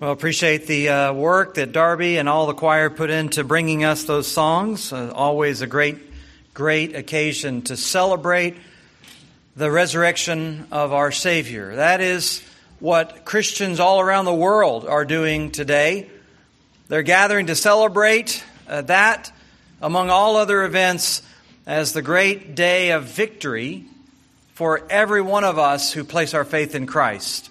Well, appreciate the uh, work that Darby and all the choir put into bringing us those songs. Uh, always a great, great occasion to celebrate the resurrection of our Savior. That is what Christians all around the world are doing today. They're gathering to celebrate uh, that, among all other events, as the great day of victory for every one of us who place our faith in Christ.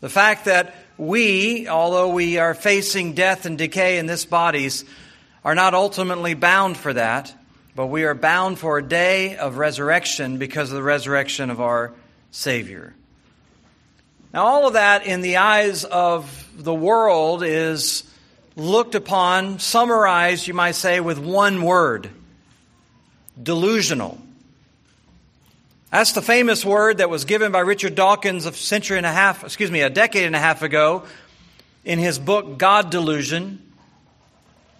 The fact that we, although we are facing death and decay in this bodies, are not ultimately bound for that, but we are bound for a day of resurrection because of the resurrection of our Savior. Now, all of that in the eyes of the world is looked upon, summarized, you might say, with one word delusional. That's the famous word that was given by Richard Dawkins a century and a half, excuse me, a decade and a half ago in his book, God Delusion.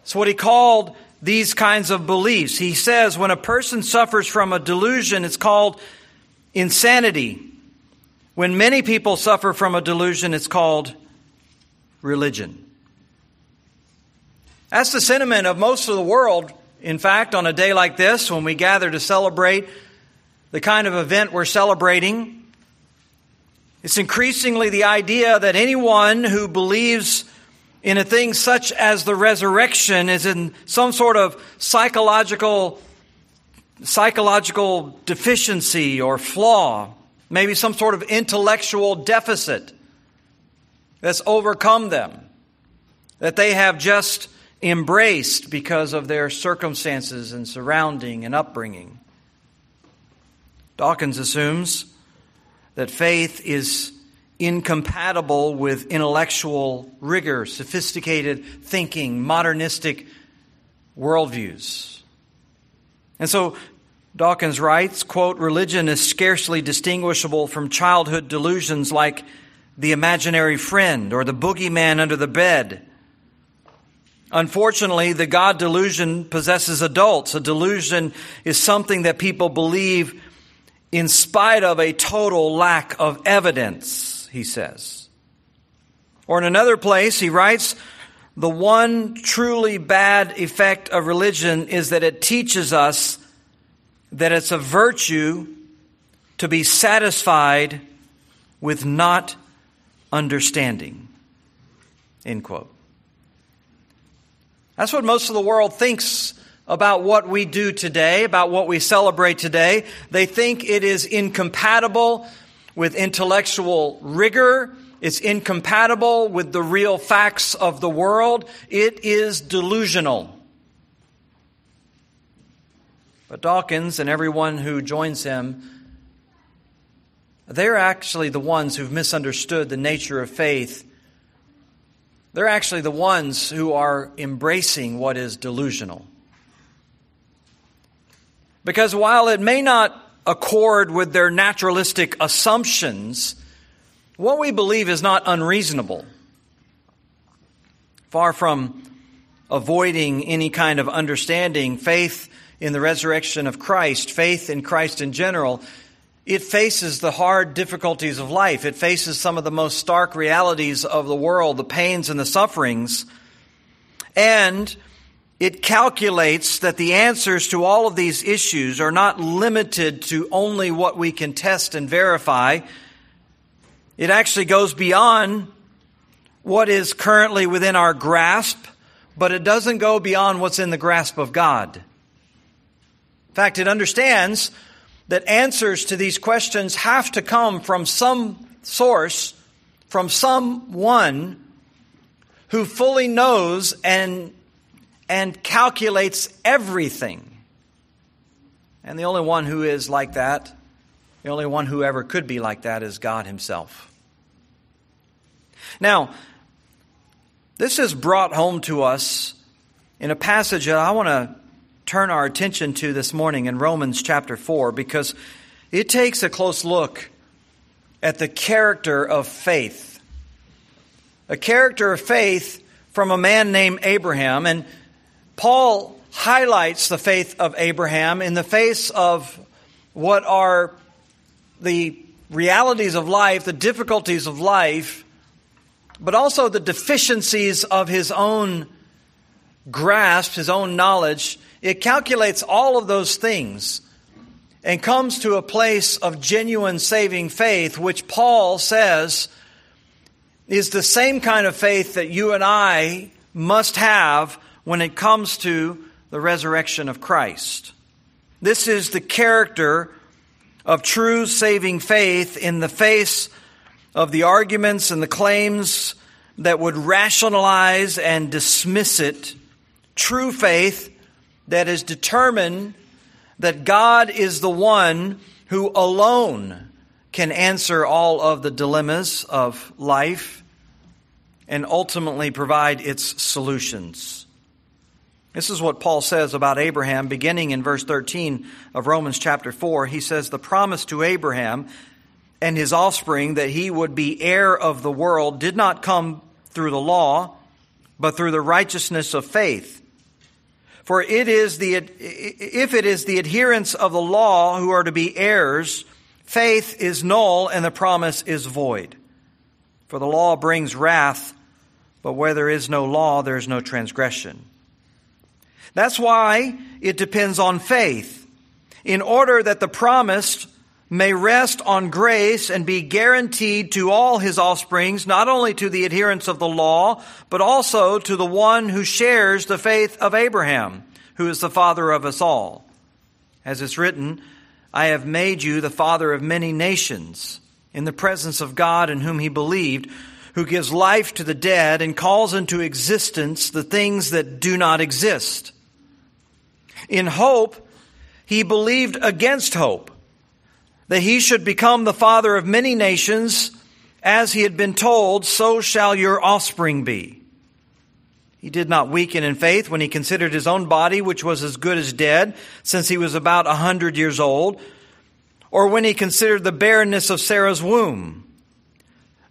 It's what he called these kinds of beliefs. He says when a person suffers from a delusion, it's called insanity. When many people suffer from a delusion, it's called religion. That's the sentiment of most of the world. In fact, on a day like this, when we gather to celebrate the kind of event we're celebrating. It's increasingly the idea that anyone who believes in a thing such as the resurrection is in some sort of psychological psychological deficiency or flaw, maybe some sort of intellectual deficit that's overcome them, that they have just embraced because of their circumstances and surrounding and upbringing. Dawkins assumes that faith is incompatible with intellectual rigor, sophisticated thinking, modernistic worldviews. And so Dawkins writes, quote, religion is scarcely distinguishable from childhood delusions like the imaginary friend or the boogeyman under the bed. Unfortunately, the God delusion possesses adults. A delusion is something that people believe in spite of a total lack of evidence, he says. Or in another place, he writes, the one truly bad effect of religion is that it teaches us that it's a virtue to be satisfied with not understanding. End quote. That's what most of the world thinks about what we do today, about what we celebrate today. They think it is incompatible with intellectual rigor. It's incompatible with the real facts of the world. It is delusional. But Dawkins and everyone who joins him, they're actually the ones who've misunderstood the nature of faith. They're actually the ones who are embracing what is delusional. Because while it may not accord with their naturalistic assumptions, what we believe is not unreasonable. Far from avoiding any kind of understanding, faith in the resurrection of Christ, faith in Christ in general, it faces the hard difficulties of life. It faces some of the most stark realities of the world, the pains and the sufferings. And it calculates that the answers to all of these issues are not limited to only what we can test and verify. It actually goes beyond what is currently within our grasp, but it doesn't go beyond what's in the grasp of God. In fact, it understands that answers to these questions have to come from some source, from someone who fully knows and and calculates everything. And the only one who is like that, the only one who ever could be like that, is God Himself. Now, this is brought home to us in a passage that I want to turn our attention to this morning in Romans chapter 4 because it takes a close look at the character of faith. A character of faith from a man named Abraham. And Paul highlights the faith of Abraham in the face of what are the realities of life, the difficulties of life, but also the deficiencies of his own grasp, his own knowledge. It calculates all of those things and comes to a place of genuine saving faith, which Paul says is the same kind of faith that you and I must have when it comes to the resurrection of Christ. This is the character of true saving faith in the face of the arguments and the claims that would rationalize and dismiss it. True faith that is determined that God is the one who alone can answer all of the dilemmas of life and ultimately provide its solutions. This is what Paul says about Abraham, beginning in verse 13 of Romans chapter 4. He says, The promise to Abraham and his offspring that he would be heir of the world did not come through the law, but through the righteousness of faith. For it is the, if it is the adherents of the law who are to be heirs, faith is null and the promise is void. For the law brings wrath, but where there is no law, there is no transgression. That's why it depends on faith, in order that the promise may rest on grace and be guaranteed to all his offsprings, not only to the adherents of the law, but also to the one who shares the faith of Abraham, who is the father of us all. As it's written, I have made you the father of many nations, in the presence of God in whom he believed, who gives life to the dead and calls into existence the things that do not exist in hope, he believed against hope that he should become the father of many nations, as he had been told, so shall your offspring be. He did not weaken in faith when he considered his own body, which was as good as dead, since he was about a hundred years old, or when he considered the barrenness of Sarah's womb.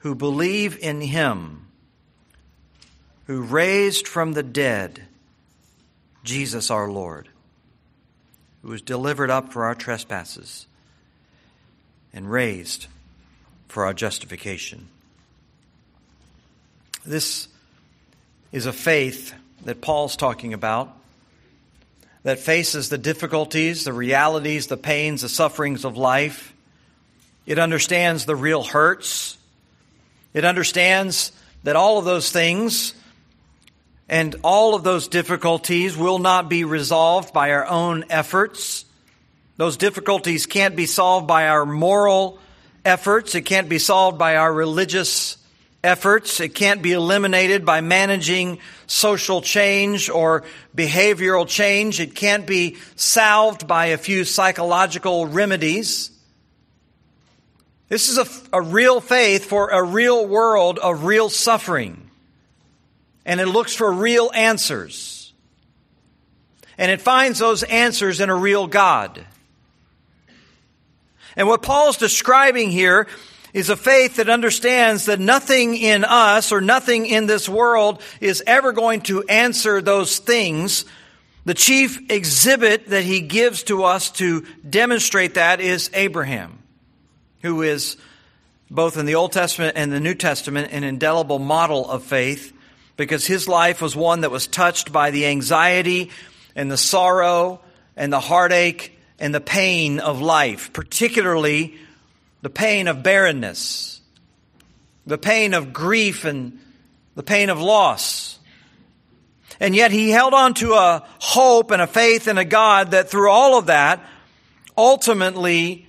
who believe in him, who raised from the dead Jesus our Lord, who was delivered up for our trespasses and raised for our justification. This is a faith that Paul's talking about that faces the difficulties, the realities, the pains, the sufferings of life. It understands the real hurts it understands that all of those things and all of those difficulties will not be resolved by our own efforts. Those difficulties can't be solved by our moral efforts. It can't be solved by our religious efforts. It can't be eliminated by managing social change or behavioral change. It can't be salved by a few psychological remedies. This is a, a real faith for a real world of real suffering. And it looks for real answers. And it finds those answers in a real God. And what Paul's describing here is a faith that understands that nothing in us or nothing in this world is ever going to answer those things. The chief exhibit that he gives to us to demonstrate that is Abraham who is both in the Old Testament and the New Testament an indelible model of faith because his life was one that was touched by the anxiety and the sorrow and the heartache and the pain of life, particularly the pain of barrenness, the pain of grief and the pain of loss. And yet he held on to a hope and a faith in a God that through all of that ultimately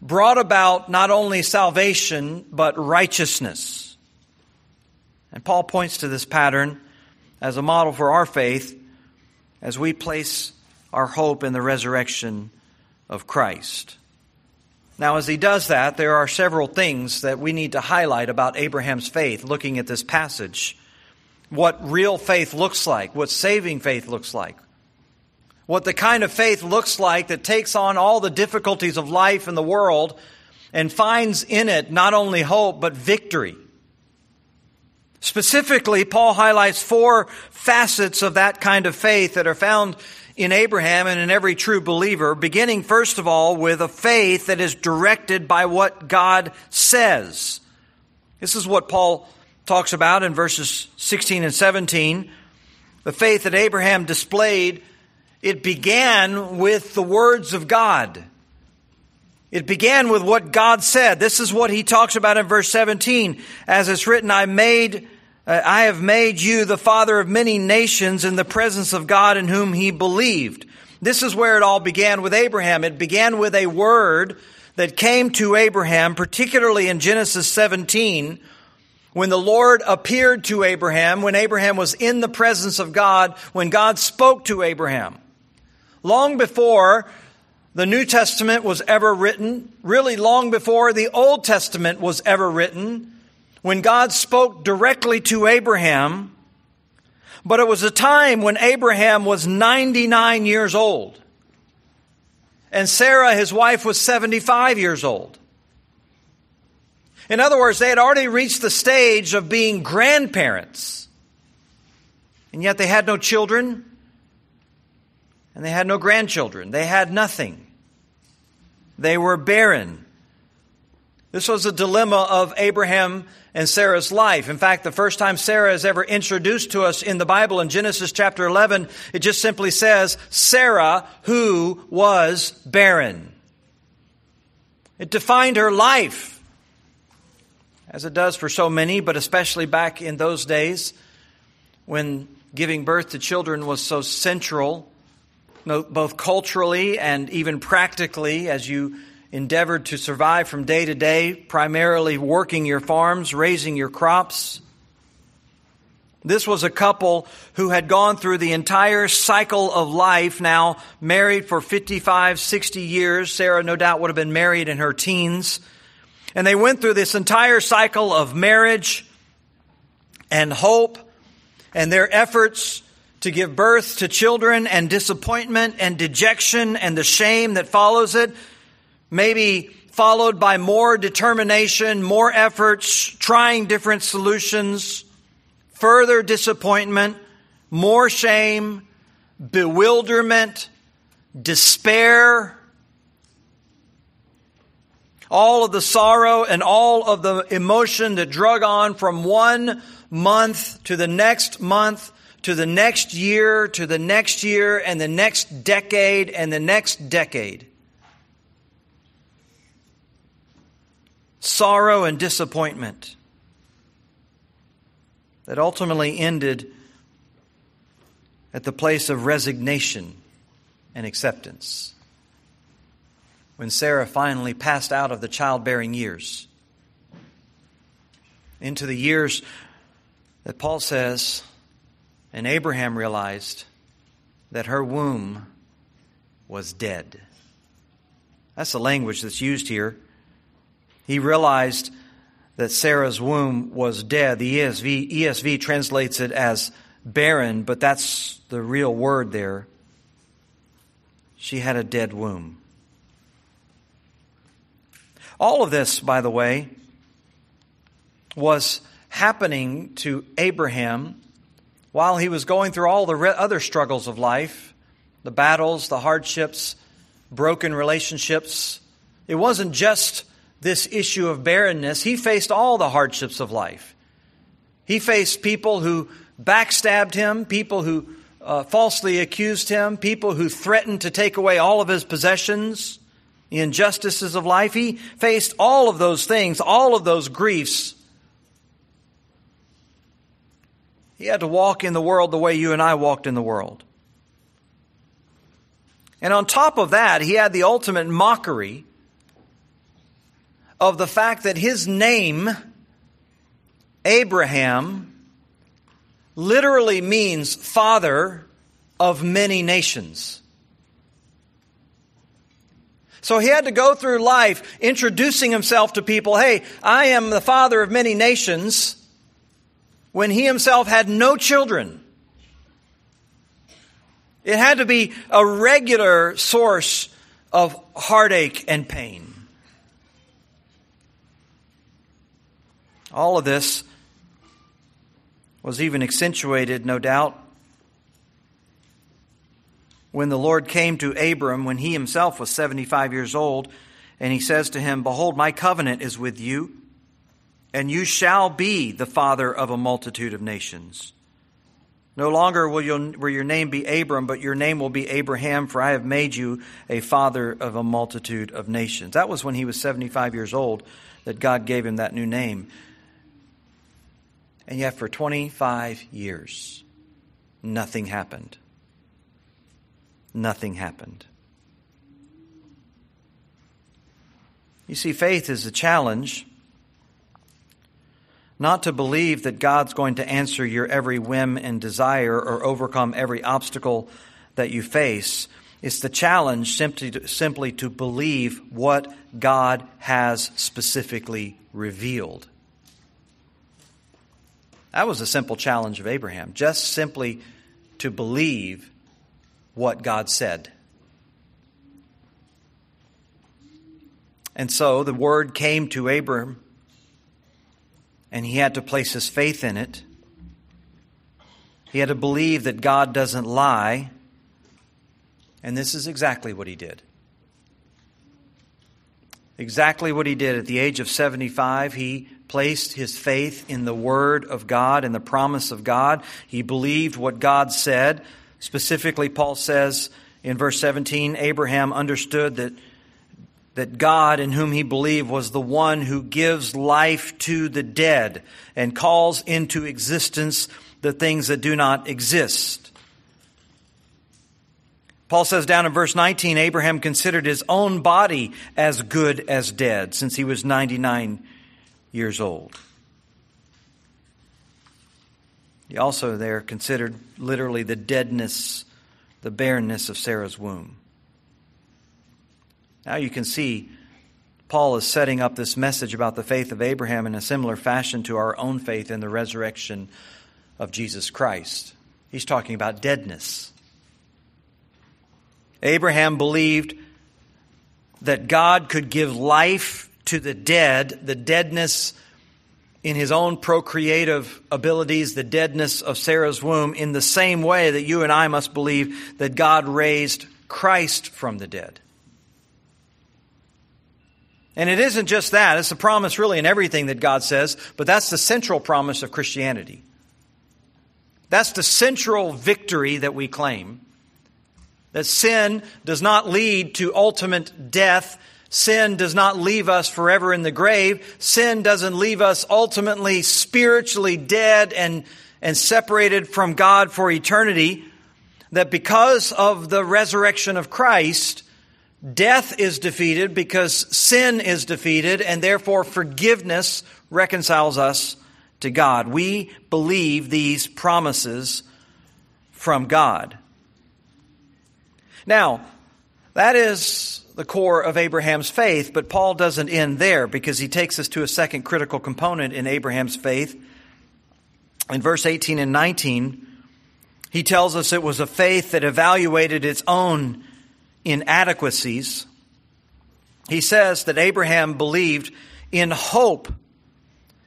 brought about not only salvation, but righteousness. And Paul points to this pattern as a model for our faith as we place our hope in the resurrection of Christ. Now, as he does that, there are several things that we need to highlight about Abraham's faith looking at this passage. What real faith looks like, what saving faith looks like, what the kind of faith looks like that takes on all the difficulties of life and the world and finds in it not only hope, but victory. Specifically, Paul highlights four facets of that kind of faith that are found in Abraham and in every true believer, beginning first of all with a faith that is directed by what God says. This is what Paul talks about in verses 16 and 17. The faith that Abraham displayed, it began with the words of God. It began with what God said. This is what he talks about in verse 17. As it's written, I made, uh, I have made you the father of many nations in the presence of God in whom he believed. This is where it all began with Abraham. It began with a word that came to Abraham, particularly in Genesis 17, when the Lord appeared to Abraham, when Abraham was in the presence of God, when God spoke to Abraham. Long before the New Testament was ever written, really long before the Old Testament was ever written, when God spoke directly to Abraham, but it was a time when Abraham was 99 years old. And Sarah, his wife, was 75 years old. In other words, they had already reached the stage of being grandparents. And yet they had no children, and they had no grandchildren. They had nothing. They were barren. This was a dilemma of Abraham and Sarah's life. In fact, the first time Sarah is ever introduced to us in the Bible in Genesis chapter 11, it just simply says, Sarah, who was barren. It defined her life, as it does for so many, but especially back in those days when giving birth to children was so central both culturally and even practically as you endeavored to survive from day to day, primarily working your farms, raising your crops. This was a couple who had gone through the entire cycle of life, now married for 55, 60 years. Sarah, no doubt, would have been married in her teens. And they went through this entire cycle of marriage and hope and their efforts to give birth to children and disappointment and dejection and the shame that follows it, maybe followed by more determination, more efforts, trying different solutions, further disappointment, more shame, bewilderment, despair, all of the sorrow and all of the emotion that drug on from one month to the next month to the next year, to the next year, and the next decade, and the next decade. Sorrow and disappointment that ultimately ended at the place of resignation and acceptance. When Sarah finally passed out of the childbearing years into the years that Paul says and Abraham realized that her womb was dead. That's the language that's used here. He realized that Sarah's womb was dead. The ESV, ESV translates it as barren, but that's the real word there. She had a dead womb. All of this, by the way, was happening to Abraham while he was going through all the other struggles of life the battles, the hardships, broken relationships it wasn't just this issue of barrenness. He faced all the hardships of life. He faced people who backstabbed him, people who uh, falsely accused him, people who threatened to take away all of his possessions, the injustices of life. He faced all of those things, all of those griefs He had to walk in the world the way you and I walked in the world. And on top of that, he had the ultimate mockery of the fact that his name, Abraham, literally means father of many nations. So he had to go through life introducing himself to people. Hey, I am the father of many nations when he himself had no children. It had to be a regular source of heartache and pain. All of this was even accentuated, no doubt, when the Lord came to Abram when he himself was 75 years old, and he says to him, Behold, my covenant is with you, and you shall be the father of a multitude of nations. No longer will, your, will your name be Abram, but your name will be Abraham, for I have made you a father of a multitude of nations. That was when he was 75 years old that God gave him that new name. And yet, for 25 years, nothing happened. Nothing happened. You see, faith is a challenge not to believe that God's going to answer your every whim and desire or overcome every obstacle that you face. It's the challenge simply to, simply to believe what God has specifically revealed. That was a simple challenge of Abraham, just simply to believe what God said. And so the word came to Abram and he had to place his faith in it. He had to believe that God doesn't lie. And this is exactly what he did. Exactly what he did at the age of 75. He placed his faith in the Word of God and the promise of God. He believed what God said. Specifically, Paul says in verse 17 Abraham understood that that God, in whom he believed, was the one who gives life to the dead and calls into existence the things that do not exist. Paul says down in verse 19 Abraham considered his own body as good as dead since he was 99 years old. He also there considered literally the deadness, the barrenness of Sarah's womb. Now you can see Paul is setting up this message about the faith of Abraham in a similar fashion to our own faith in the resurrection of Jesus Christ. He's talking about deadness. Abraham believed that God could give life to the dead, the deadness in his own procreative abilities, the deadness of Sarah's womb, in the same way that you and I must believe that God raised Christ from the dead. And it isn't just that, it's a promise really in everything that God says, but that's the central promise of Christianity. That's the central victory that we claim. That sin does not lead to ultimate death. Sin does not leave us forever in the grave. Sin doesn't leave us ultimately spiritually dead and, and separated from God for eternity. That because of the resurrection of Christ, Death is defeated because sin is defeated, and therefore forgiveness reconciles us to God. We believe these promises from God. Now, that is the core of Abraham's faith, but Paul doesn't end there because he takes us to a second critical component in Abraham's faith. In verse 18 and 19, he tells us it was a faith that evaluated its own inadequacies, he says that Abraham believed in hope.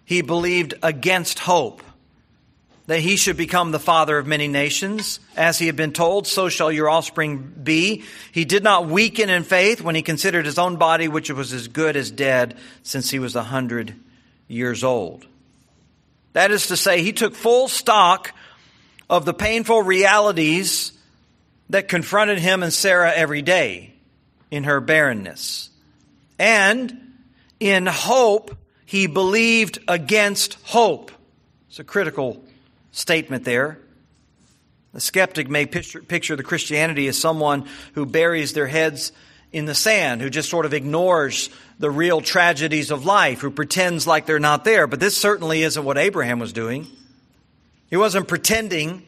He believed against hope that he should become the father of many nations. As he had been told, so shall your offspring be. He did not weaken in faith when he considered his own body, which was as good as dead, since he was a hundred years old. That is to say, he took full stock of the painful realities that confronted him and Sarah every day in her barrenness. And in hope, he believed against hope. It's a critical statement there. The skeptic may picture, picture the Christianity as someone who buries their heads in the sand, who just sort of ignores the real tragedies of life, who pretends like they're not there. But this certainly isn't what Abraham was doing. He wasn't pretending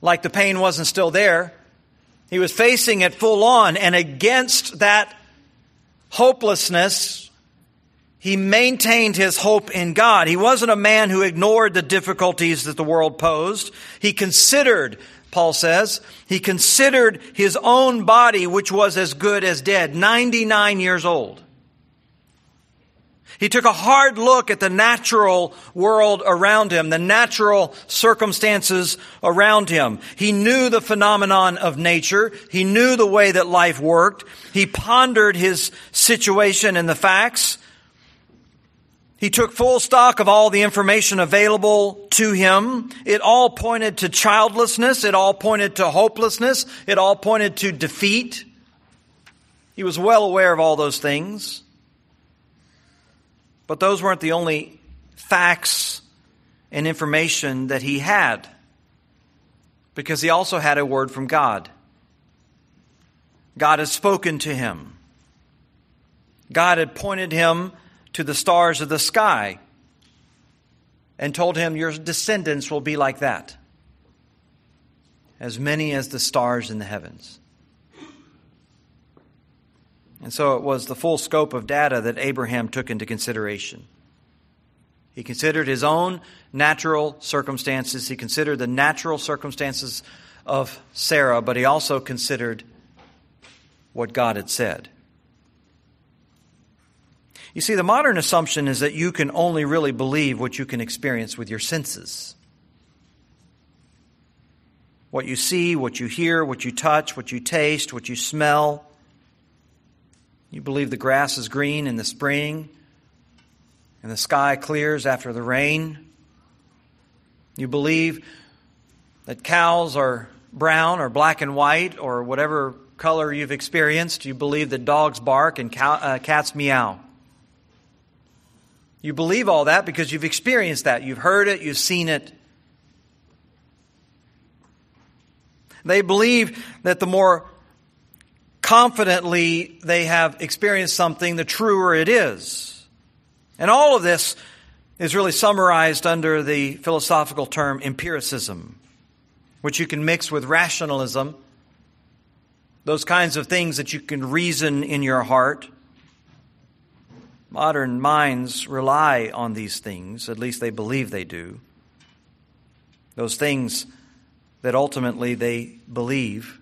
like the pain wasn't still there. He was facing it full on, and against that hopelessness, he maintained his hope in God. He wasn't a man who ignored the difficulties that the world posed. He considered, Paul says, he considered his own body, which was as good as dead, 99 years old. He took a hard look at the natural world around him, the natural circumstances around him. He knew the phenomenon of nature. He knew the way that life worked. He pondered his situation and the facts. He took full stock of all the information available to him. It all pointed to childlessness. It all pointed to hopelessness. It all pointed to defeat. He was well aware of all those things. But those weren't the only facts and information that he had, because he also had a word from God. God had spoken to him. God had pointed him to the stars of the sky and told him, Your descendants will be like that, as many as the stars in the heavens. And so it was the full scope of data that Abraham took into consideration. He considered his own natural circumstances, he considered the natural circumstances of Sarah, but he also considered what God had said. You see, the modern assumption is that you can only really believe what you can experience with your senses. What you see, what you hear, what you touch, what you taste, what you smell. You believe the grass is green in the spring and the sky clears after the rain. You believe that cows are brown or black and white or whatever color you've experienced. You believe that dogs bark and cow, uh, cats meow. You believe all that because you've experienced that. You've heard it, you've seen it. They believe that the more confidently they have experienced something, the truer it is. And all of this is really summarized under the philosophical term empiricism, which you can mix with rationalism, those kinds of things that you can reason in your heart. Modern minds rely on these things, at least they believe they do. Those things that ultimately they believe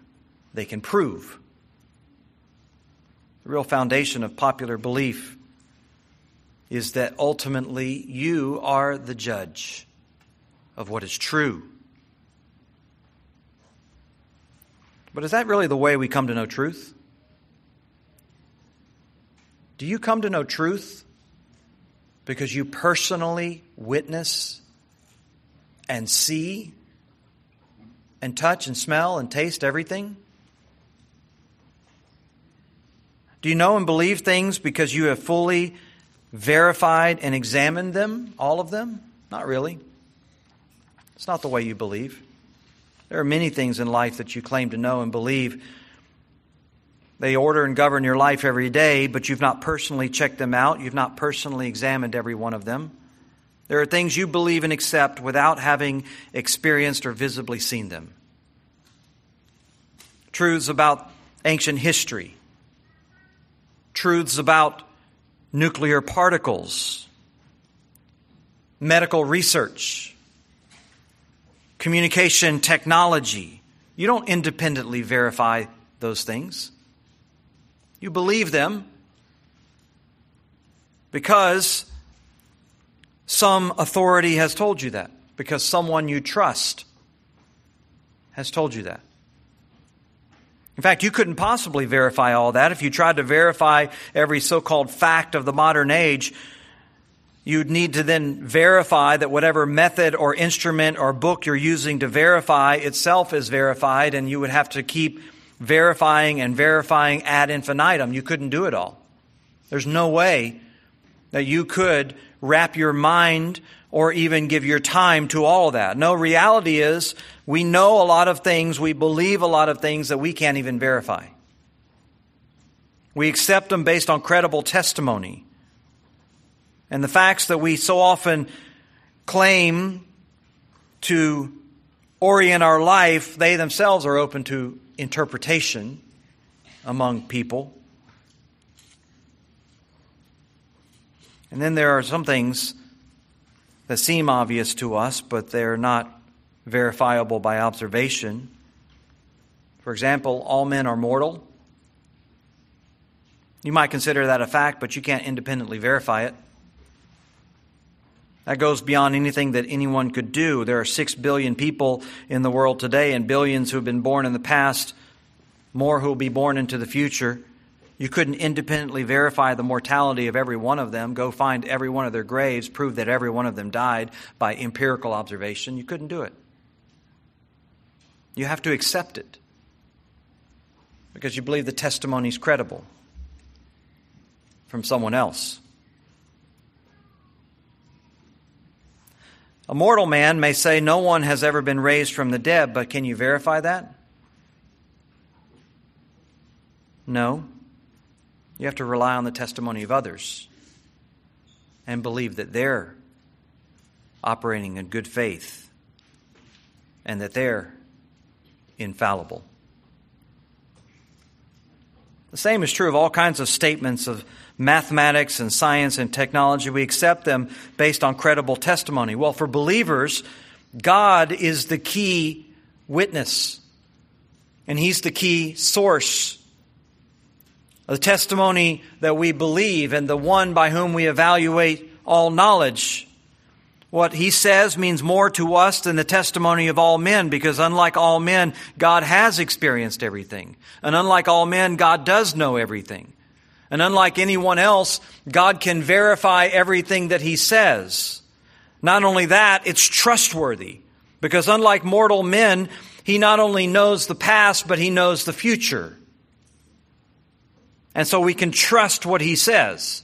they can prove. The real foundation of popular belief is that ultimately you are the judge of what is true. But is that really the way we come to know truth? Do you come to know truth because you personally witness and see and touch and smell and taste everything? Do you know and believe things because you have fully verified and examined them, all of them? Not really. It's not the way you believe. There are many things in life that you claim to know and believe. They order and govern your life every day, but you've not personally checked them out. You've not personally examined every one of them. There are things you believe and accept without having experienced or visibly seen them. Truths about ancient history, truths about nuclear particles, medical research, communication technology. You don't independently verify those things. You believe them because some authority has told you that, because someone you trust has told you that. In fact, you couldn't possibly verify all that. If you tried to verify every so called fact of the modern age, you'd need to then verify that whatever method or instrument or book you're using to verify itself is verified, and you would have to keep verifying and verifying ad infinitum. You couldn't do it all. There's no way that you could wrap your mind or even give your time to all of that. No, reality is we know a lot of things, we believe a lot of things that we can't even verify. We accept them based on credible testimony. And the facts that we so often claim to orient our life, they themselves are open to interpretation among people. And then there are some things that seem obvious to us, but they're not verifiable by observation. For example, all men are mortal. You might consider that a fact, but you can't independently verify it. That goes beyond anything that anyone could do. There are six billion people in the world today, and billions who have been born in the past, more who will be born into the future. You couldn't independently verify the mortality of every one of them, go find every one of their graves, prove that every one of them died by empirical observation. You couldn't do it. You have to accept it because you believe the testimony is credible from someone else. A mortal man may say, No one has ever been raised from the dead, but can you verify that? No. You have to rely on the testimony of others and believe that they're operating in good faith and that they're infallible. The same is true of all kinds of statements of mathematics and science and technology. We accept them based on credible testimony. Well, for believers, God is the key witness, and He's the key source. The testimony that we believe and the one by whom we evaluate all knowledge. What he says means more to us than the testimony of all men because unlike all men, God has experienced everything. And unlike all men, God does know everything. And unlike anyone else, God can verify everything that he says. Not only that, it's trustworthy because unlike mortal men, he not only knows the past, but he knows the future. And so we can trust what he says.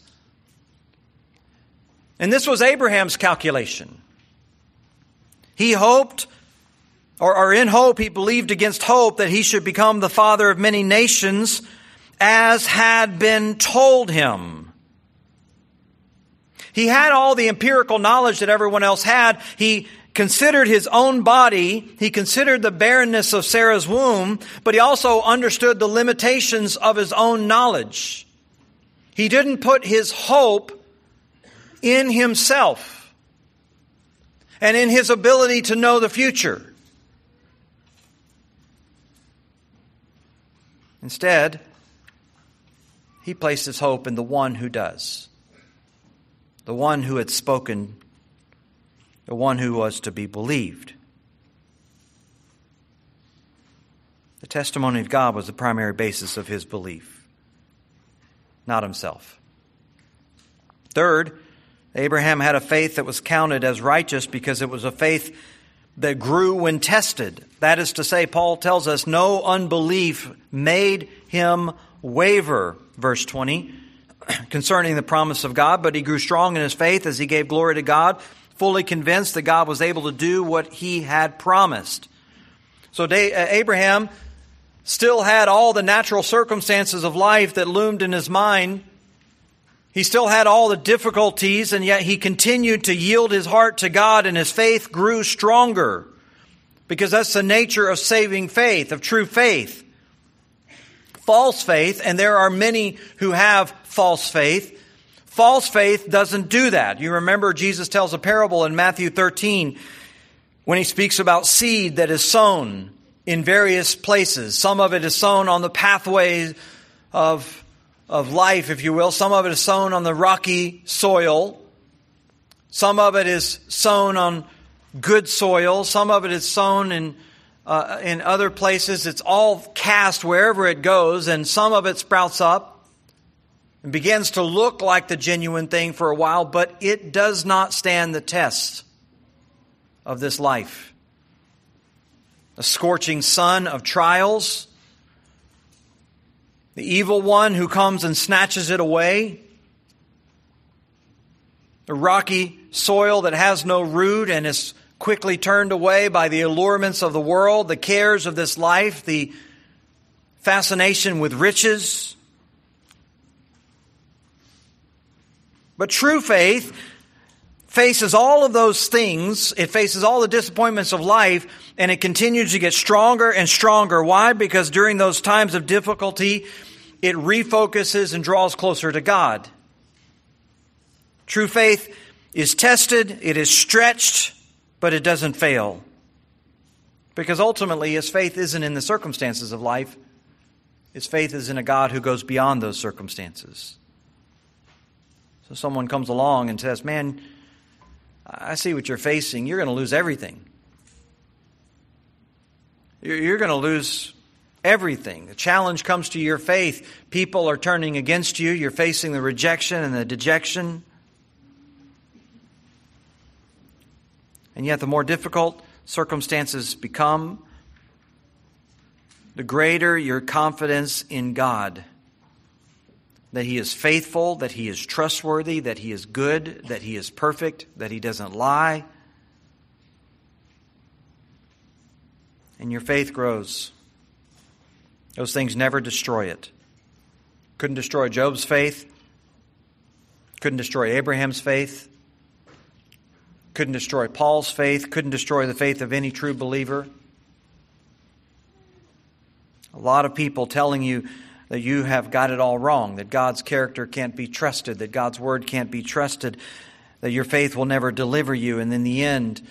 And this was Abraham's calculation. He hoped, or, or, in hope, he believed against hope that he should become the father of many nations, as had been told him. He had all the empirical knowledge that everyone else had. He considered his own body. He considered the barrenness of Sarah's womb, but he also understood the limitations of his own knowledge. He didn't put his hope in himself and in his ability to know the future. Instead, he placed his hope in the one who does, the one who had spoken, the one who was to be believed. The testimony of God was the primary basis of his belief, not himself. Third, Abraham had a faith that was counted as righteous because it was a faith that grew when tested. That is to say, Paul tells us no unbelief made him waver, verse 20, concerning the promise of God, but he grew strong in his faith as he gave glory to God, fully convinced that God was able to do what he had promised. So uh, Abraham still had all the natural circumstances of life that loomed in his mind he still had all the difficulties, and yet he continued to yield his heart to God, and his faith grew stronger. Because that's the nature of saving faith, of true faith. False faith, and there are many who have false faith. False faith doesn't do that. You remember Jesus tells a parable in Matthew 13 when he speaks about seed that is sown in various places. Some of it is sown on the pathways of of life, if you will. Some of it is sown on the rocky soil. Some of it is sown on good soil. Some of it is sown in, uh, in other places. It's all cast wherever it goes, and some of it sprouts up and begins to look like the genuine thing for a while, but it does not stand the test of this life. A scorching sun of trials the evil one who comes and snatches it away, the rocky soil that has no root and is quickly turned away by the allurements of the world, the cares of this life, the fascination with riches. But true faith faces all of those things, it faces all the disappointments of life, and it continues to get stronger and stronger. Why? Because during those times of difficulty, it refocuses and draws closer to God. True faith is tested, it is stretched, but it doesn't fail. Because ultimately, his faith isn't in the circumstances of life, his faith is in a God who goes beyond those circumstances. So someone comes along and says, Man, I see what you're facing. You're going to lose everything. You're going to lose everything. The challenge comes to your faith. People are turning against you. You're facing the rejection and the dejection. And yet, the more difficult circumstances become, the greater your confidence in God that He is faithful, that He is trustworthy, that He is good, that He is perfect, that He doesn't lie. And your faith grows. Those things never destroy it. Couldn't destroy Job's faith, couldn't destroy Abraham's faith, couldn't destroy Paul's faith, couldn't destroy the faith of any true believer. A lot of people telling you that you have got it all wrong, that God's character can't be trusted, that God's word can't be trusted, that your faith will never deliver you, and in the end,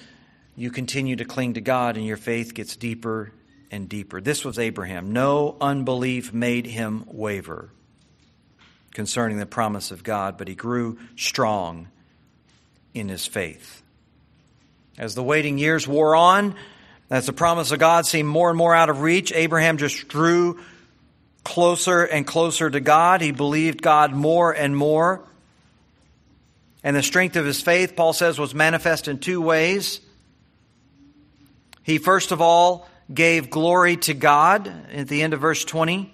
you continue to cling to God and your faith gets deeper and deeper. This was Abraham. No unbelief made him waver concerning the promise of God, but he grew strong in his faith. As the waiting years wore on, as the promise of God seemed more and more out of reach, Abraham just drew closer and closer to God. He believed God more and more. And the strength of his faith, Paul says, was manifest in two ways. He first of all gave glory to God at the end of verse 20.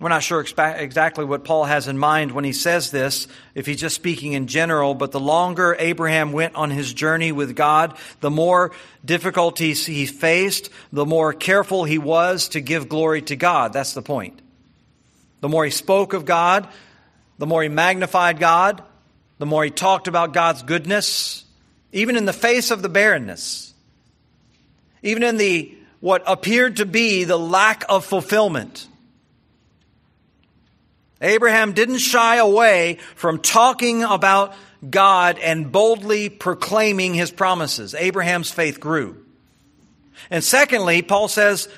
We're not sure exactly what Paul has in mind when he says this, if he's just speaking in general, but the longer Abraham went on his journey with God, the more difficulties he faced, the more careful he was to give glory to God. That's the point. The more he spoke of God, the more he magnified God, the more he talked about God's goodness, even in the face of the barrenness, even in the what appeared to be the lack of fulfillment. Abraham didn't shy away from talking about God and boldly proclaiming his promises. Abraham's faith grew. And secondly, Paul says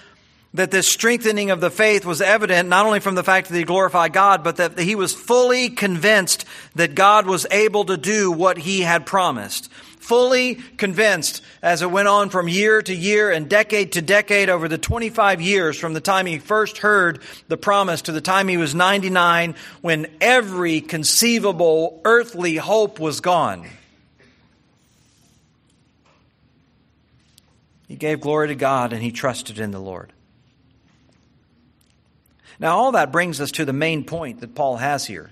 that this strengthening of the faith was evident not only from the fact that he glorified God, but that he was fully convinced that God was able to do what he had promised fully convinced as it went on from year to year and decade to decade over the 25 years from the time he first heard the promise to the time he was 99 when every conceivable earthly hope was gone. He gave glory to God and he trusted in the Lord. Now, all that brings us to the main point that Paul has here,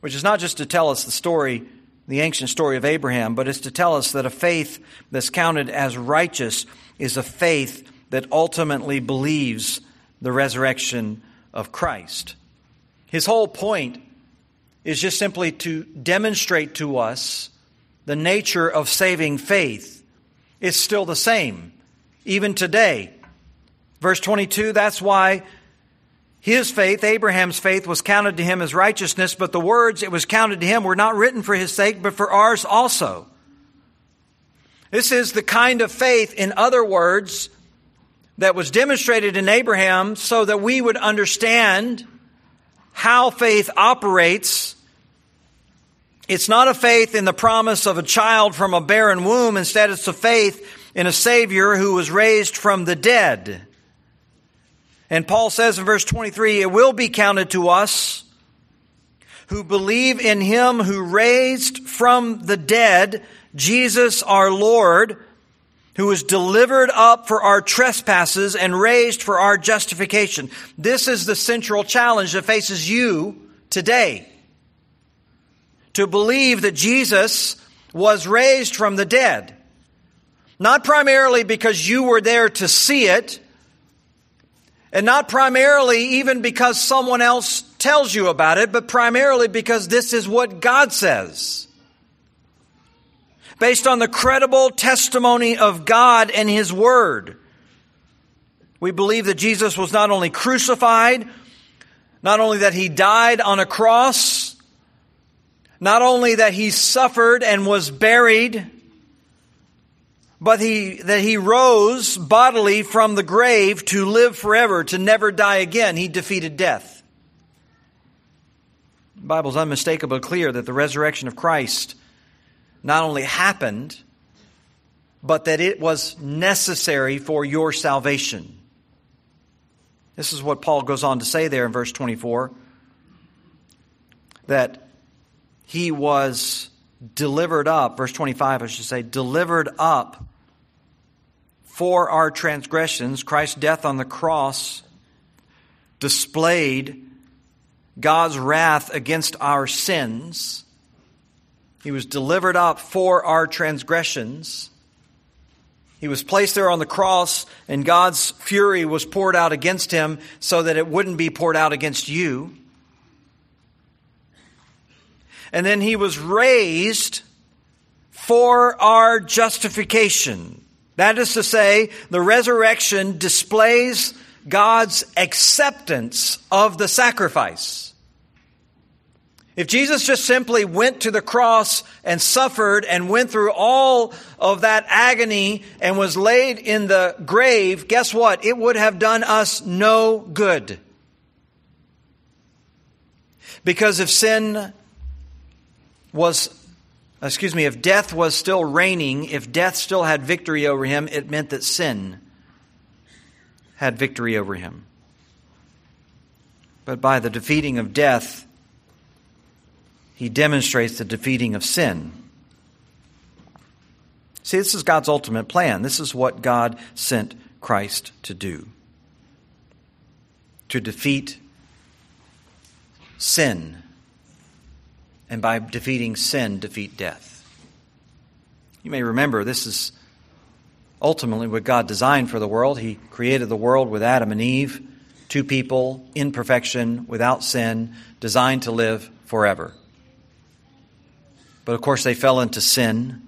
which is not just to tell us the story the ancient story of Abraham, but it's to tell us that a faith that's counted as righteous is a faith that ultimately believes the resurrection of Christ. His whole point is just simply to demonstrate to us the nature of saving faith. It's still the same, even today. Verse 22, that's why his faith, Abraham's faith, was counted to him as righteousness, but the words it was counted to him were not written for his sake, but for ours also. This is the kind of faith, in other words, that was demonstrated in Abraham so that we would understand how faith operates. It's not a faith in the promise of a child from a barren womb. Instead, it's a faith in a Savior who was raised from the dead. And Paul says in verse 23, it will be counted to us who believe in him who raised from the dead Jesus our Lord, who was delivered up for our trespasses and raised for our justification. This is the central challenge that faces you today. To believe that Jesus was raised from the dead. Not primarily because you were there to see it, and not primarily even because someone else tells you about it, but primarily because this is what God says. based on the credible testimony of God and His Word. We believe that Jesus was not only crucified, not only that He died on a cross, not only that He suffered and was buried, but he, that he rose bodily from the grave to live forever, to never die again. He defeated death. The Bible's unmistakably clear that the resurrection of Christ not only happened, but that it was necessary for your salvation. This is what Paul goes on to say there in verse 24 that he was delivered up, verse 25, I should say, delivered up for our transgressions. Christ's death on the cross displayed God's wrath against our sins. He was delivered up for our transgressions. He was placed there on the cross, and God's fury was poured out against him so that it wouldn't be poured out against you. And then he was raised for our justification. That is to say, the resurrection displays God's acceptance of the sacrifice. If Jesus just simply went to the cross and suffered and went through all of that agony and was laid in the grave, guess what? It would have done us no good. Because if sin was Uh, excuse me, if death was still reigning, if death still had victory over him, it meant that sin had victory over him. But by the defeating of death, he demonstrates the defeating of sin. See, this is God's ultimate plan. This is what God sent Christ to do to defeat sin and by defeating sin, defeat death. You may remember this is ultimately what God designed for the world. He created the world with Adam and Eve, two people in perfection, without sin, designed to live forever. But of course, they fell into sin.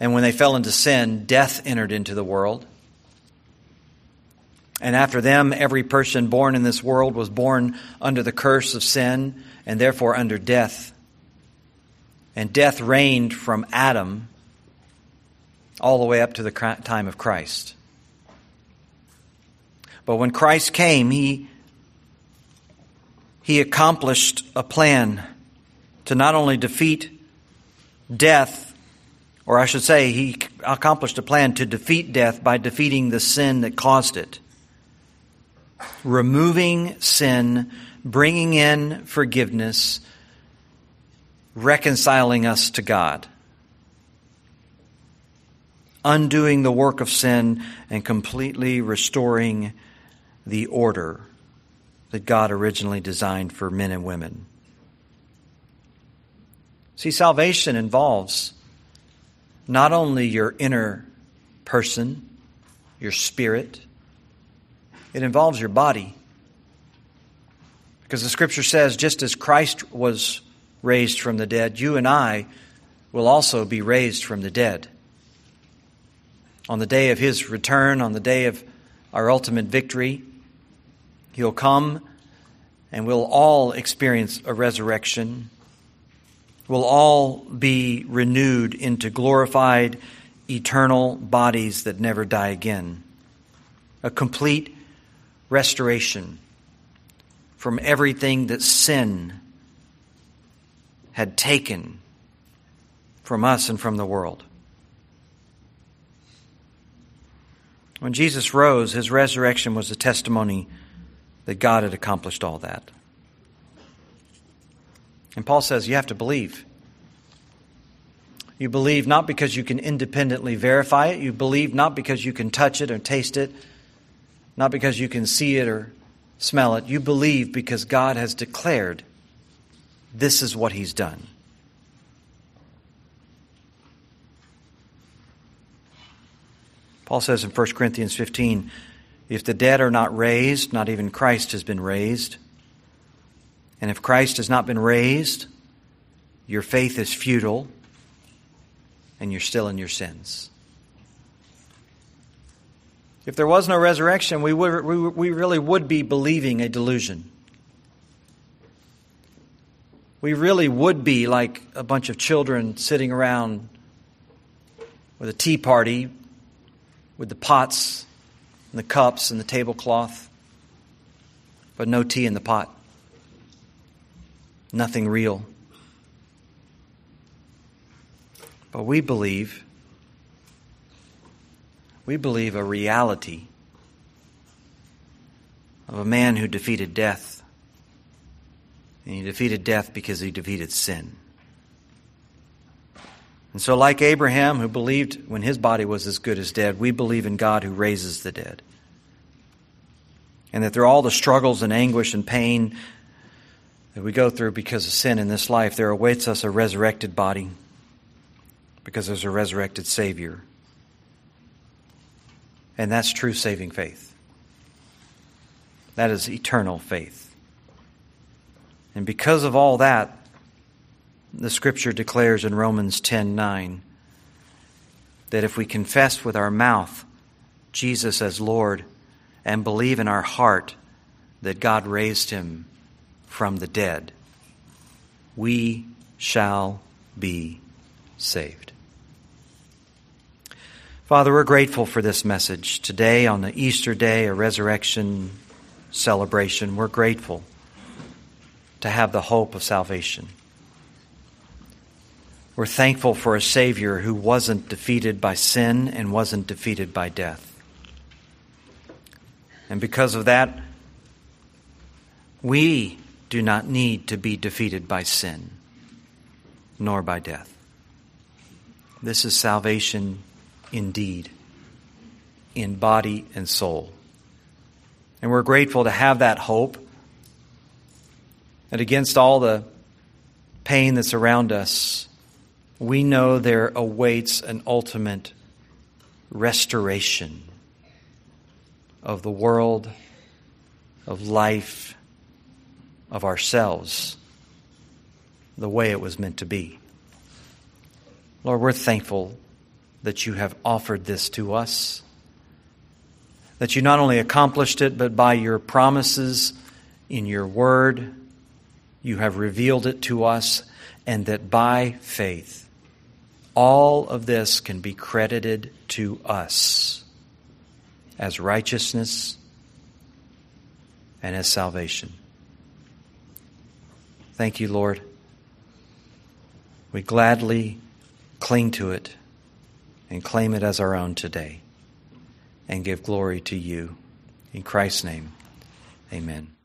And when they fell into sin, death entered into the world. And after them, every person born in this world was born under the curse of sin and therefore under death. And death reigned from Adam all the way up to the time of Christ. But when Christ came, he, he accomplished a plan to not only defeat death, or I should say, he accomplished a plan to defeat death by defeating the sin that caused it. Removing sin bringing in forgiveness, reconciling us to God, undoing the work of sin, and completely restoring the order that God originally designed for men and women. See, salvation involves not only your inner person, your spirit, it involves your body. Because the scripture says, just as Christ was raised from the dead, you and I will also be raised from the dead. On the day of his return, on the day of our ultimate victory, he'll come and we'll all experience a resurrection. We'll all be renewed into glorified, eternal bodies that never die again. A complete restoration from everything that sin had taken from us and from the world. When Jesus rose, his resurrection was a testimony that God had accomplished all that. And Paul says you have to believe. You believe not because you can independently verify it. You believe not because you can touch it or taste it, not because you can see it or smell it. You believe because God has declared this is what He's done. Paul says in 1 Corinthians 15 if the dead are not raised, not even Christ has been raised. And if Christ has not been raised, your faith is futile and you're still in your sins. If there was no resurrection, we, would, we, we really would be believing a delusion. We really would be like a bunch of children sitting around with a tea party with the pots and the cups and the tablecloth, but no tea in the pot. Nothing real. But we believe we believe a reality of a man who defeated death. And he defeated death because he defeated sin. And so, like Abraham, who believed when his body was as good as dead, we believe in God who raises the dead. And that through all the struggles and anguish and pain that we go through because of sin in this life, there awaits us a resurrected body because there's a resurrected Savior. And that's true saving faith. That is eternal faith. And because of all that, the scripture declares in Romans 10:9 that if we confess with our mouth Jesus as Lord and believe in our heart that God raised him from the dead, we shall be saved. Father, we're grateful for this message today on the Easter day, a resurrection celebration. We're grateful to have the hope of salvation. We're thankful for a Savior who wasn't defeated by sin and wasn't defeated by death. And because of that, we do not need to be defeated by sin nor by death. This is salvation indeed, in body and soul. And we're grateful to have that hope. And against all the pain that's around us, we know there awaits an ultimate restoration of the world, of life, of ourselves, the way it was meant to be. Lord, we're thankful that you have offered this to us. That you not only accomplished it, but by your promises in your word, you have revealed it to us, and that by faith, all of this can be credited to us as righteousness and as salvation. Thank you, Lord. We gladly cling to it and claim it as our own today and give glory to you. In Christ's name, amen.